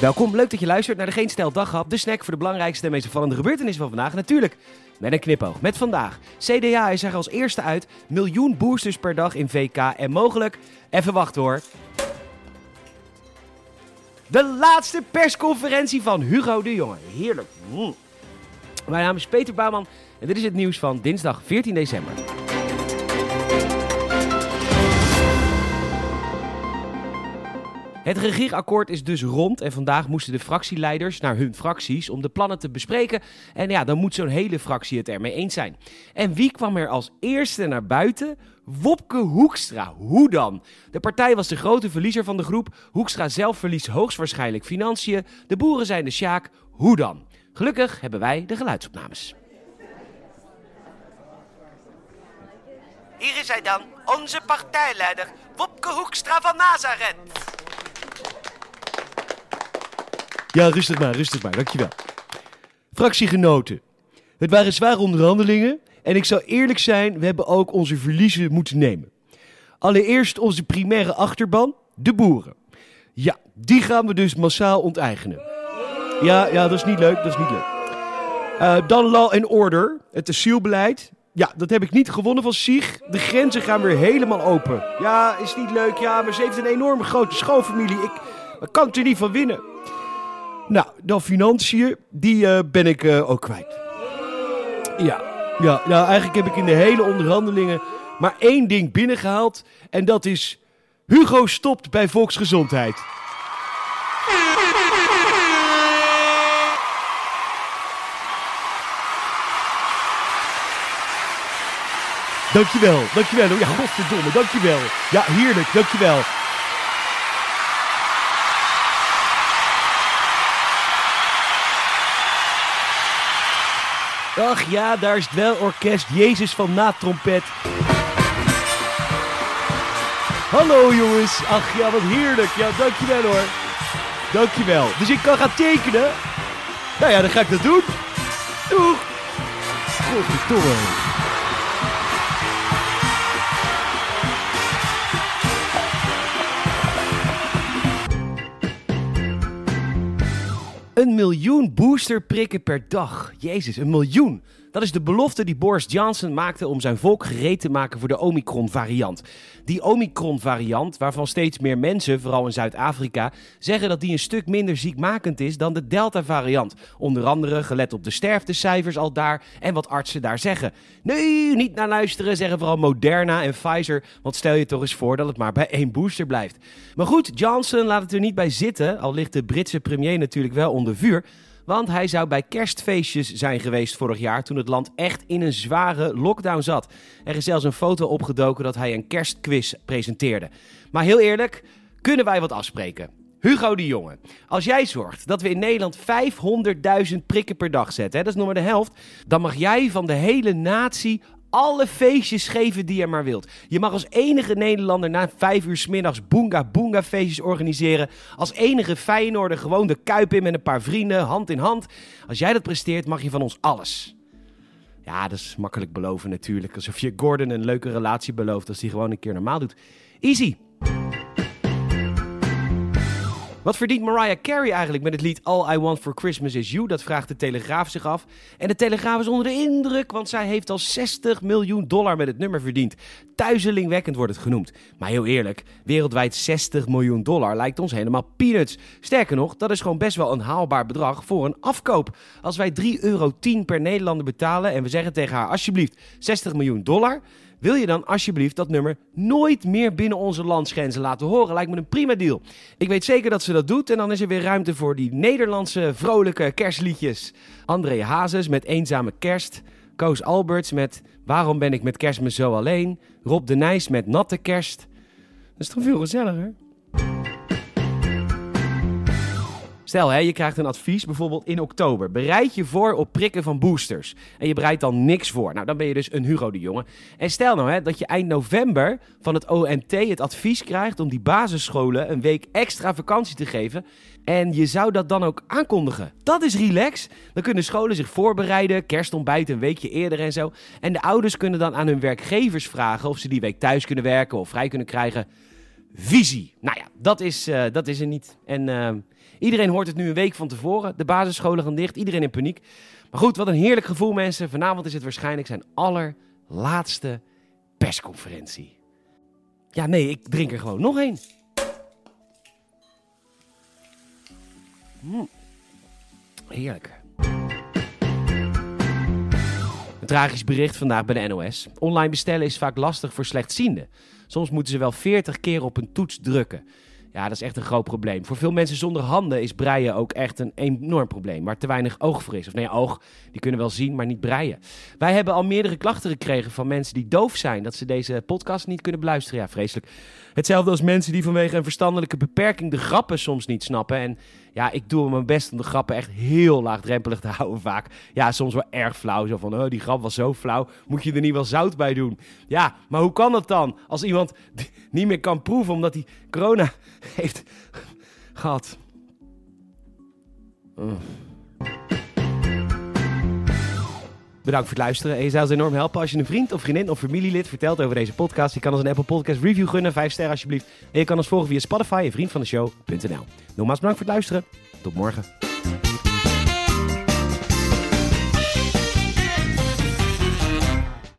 Welkom, leuk dat je luistert naar de Geen Stel Daghap, de snack voor de belangrijkste en meest opvallende gebeurtenissen van vandaag. Natuurlijk met een knipoog. Met vandaag, CDA is er als eerste uit, miljoen boosters per dag in VK en mogelijk, even wachten hoor, de laatste persconferentie van Hugo de Jonge. Heerlijk. Mm. Mijn naam is Peter Bouwman en dit is het nieuws van dinsdag 14 december. Het regeerakkoord is dus rond en vandaag moesten de fractieleiders naar hun fracties om de plannen te bespreken. En ja, dan moet zo'n hele fractie het ermee eens zijn. En wie kwam er als eerste naar buiten? Wopke Hoekstra. Hoe dan? De partij was de grote verliezer van de groep. Hoekstra zelf verliest hoogstwaarschijnlijk financiën. De boeren zijn de sjaak. Hoe dan? Gelukkig hebben wij de geluidsopnames. Hier is hij dan, onze partijleider, Wopke Hoekstra van Nazareth. Ja, rustig maar, rustig maar, dankjewel. Fractiegenoten, het waren zware onderhandelingen en ik zal eerlijk zijn, we hebben ook onze verliezen moeten nemen. Allereerst onze primaire achterban, de boeren. Ja, die gaan we dus massaal onteigenen. Ja, ja, dat is niet leuk, dat is niet leuk. Uh, dan law and order, het asielbeleid. Ja, dat heb ik niet gewonnen van Sieg. De grenzen gaan weer helemaal open. Ja, is niet leuk, ja, maar ze heeft een enorme grote schoonfamilie. Ik, ik kan er niet van winnen. Nou, dan financiën, die uh, ben ik uh, ook kwijt. Ja, ja, nou eigenlijk heb ik in de hele onderhandelingen maar één ding binnengehaald. En dat is, Hugo stopt bij volksgezondheid. Dankjewel, dankjewel. Ja, godverdomme, dankjewel. Ja, heerlijk, dankjewel. Ach ja, daar is het wel orkest Jezus van na trompet. Hallo jongens. Ach ja, wat heerlijk. Ja, dankjewel hoor. Dankjewel. Dus ik kan gaan tekenen? Nou ja, dan ga ik dat doen. Doeg. Godverdomme. Een miljoen boosterprikken per dag. Jezus, een miljoen. Dat is de belofte die Boris Johnson maakte om zijn volk gereed te maken voor de Omicron-variant. Die Omicron-variant, waarvan steeds meer mensen, vooral in Zuid-Afrika, zeggen dat die een stuk minder ziekmakend is dan de Delta-variant. Onder andere gelet op de sterftecijfers al daar en wat artsen daar zeggen. Nee, niet naar luisteren, zeggen vooral Moderna en Pfizer, want stel je toch eens voor dat het maar bij één booster blijft. Maar goed, Johnson laat het er niet bij zitten, al ligt de Britse premier natuurlijk wel onder vuur. Want hij zou bij kerstfeestjes zijn geweest vorig jaar toen het land echt in een zware lockdown zat. Er is zelfs een foto opgedoken dat hij een kerstquiz presenteerde. Maar heel eerlijk, kunnen wij wat afspreken? Hugo de Jonge, als jij zorgt dat we in Nederland 500.000 prikken per dag zetten, hè, dat is nog maar de helft, dan mag jij van de hele natie alle feestjes geven die je maar wilt. Je mag als enige Nederlander na vijf uur smiddags boonga boonga feestjes organiseren. Als enige Feyenoorder gewoon de Kuip in met een paar vrienden, hand in hand. Als jij dat presteert, mag je van ons alles. Ja, dat is makkelijk beloven natuurlijk. Alsof je Gordon een leuke relatie belooft als hij gewoon een keer normaal doet. Easy. Wat verdient Mariah Carey eigenlijk met het lied All I Want for Christmas Is You? Dat vraagt de Telegraaf zich af. En de Telegraaf is onder de indruk, want zij heeft al 60 miljoen dollar met het nummer verdiend. Tuizelingwekkend wordt het genoemd. Maar heel eerlijk, wereldwijd 60 miljoen dollar lijkt ons helemaal peanuts. Sterker nog, dat is gewoon best wel een haalbaar bedrag voor een afkoop. Als wij 3,10 euro per Nederlander betalen en we zeggen tegen haar alsjeblieft 60 miljoen dollar wil je dan alsjeblieft dat nummer nooit meer binnen onze landsgrenzen laten horen? Lijkt me een prima deal. Ik weet zeker dat ze dat doet en dan is er weer ruimte voor die Nederlandse vrolijke kerstliedjes. André Hazes met Eenzame Kerst. Koos Alberts met Waarom ben ik met kerstmis zo alleen? Rob de Nijs met Natte Kerst. Dat is toch veel gezelliger? Stel, hè, je krijgt een advies bijvoorbeeld in oktober. Bereid je voor op prikken van boosters. En je bereidt dan niks voor. Nou, dan ben je dus een Hugo de Jonge. En stel nou hè, dat je eind november van het OMT het advies krijgt om die basisscholen een week extra vakantie te geven. En je zou dat dan ook aankondigen. Dat is relax. Dan kunnen scholen zich voorbereiden, kerstontbijt een weekje eerder en zo. En de ouders kunnen dan aan hun werkgevers vragen of ze die week thuis kunnen werken of vrij kunnen krijgen. Visie. Nou ja, dat is, uh, dat is er niet. En uh, iedereen hoort het nu een week van tevoren. De basisscholen gaan dicht, iedereen in paniek. Maar goed, wat een heerlijk gevoel mensen. Vanavond is het waarschijnlijk zijn allerlaatste persconferentie. Ja, nee, ik drink er gewoon nog één. Mm. Heerlijk. Tragisch bericht vandaag bij de NOS. Online bestellen is vaak lastig voor slechtzienden. Soms moeten ze wel 40 keer op een toets drukken. Ja, dat is echt een groot probleem. Voor veel mensen zonder handen is breien ook echt een enorm probleem. Waar te weinig oog voor is. Of nee, oog, die kunnen wel zien, maar niet breien. Wij hebben al meerdere klachten gekregen van mensen die doof zijn. Dat ze deze podcast niet kunnen beluisteren. Ja, vreselijk. Hetzelfde als mensen die vanwege een verstandelijke beperking de grappen soms niet snappen. En ja, ik doe mijn best om de grappen echt heel laagdrempelig te houden vaak. Ja, soms wel erg flauw. Zo van, oh, die grap was zo flauw. Moet je er niet wel zout bij doen? Ja, maar hoe kan dat dan? Als iemand niet meer kan proeven omdat hij corona heeft gehad. Oh. Bedankt voor het luisteren. En je zou ons enorm helpen als je een vriend of vriendin of familielid vertelt over deze podcast. Je kan ons een Apple Podcast review gunnen, 5 sterren alsjeblieft. En je kan ons volgen via Spotify en vriendvandeshow.nl. Nogmaals bedankt voor het luisteren. Tot morgen.